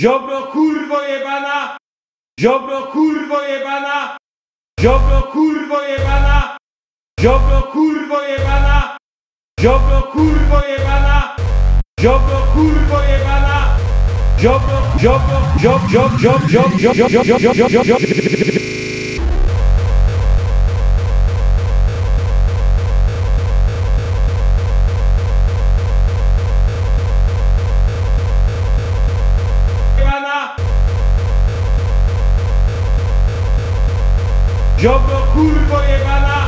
Ziobro kurwo jebana! Ziobro kurwo jebana! Ziobro kurwo jebana! Ziobro kurwo jebana! Ziobro kurwo jebana! Ziobro kurwo jebana! Ziobro, ziobro, ziob, ziob, ziob, ziob, ziob, ziob, ziob, ziob, ziob, ziob, ziob. Dziobro kurwo jebana!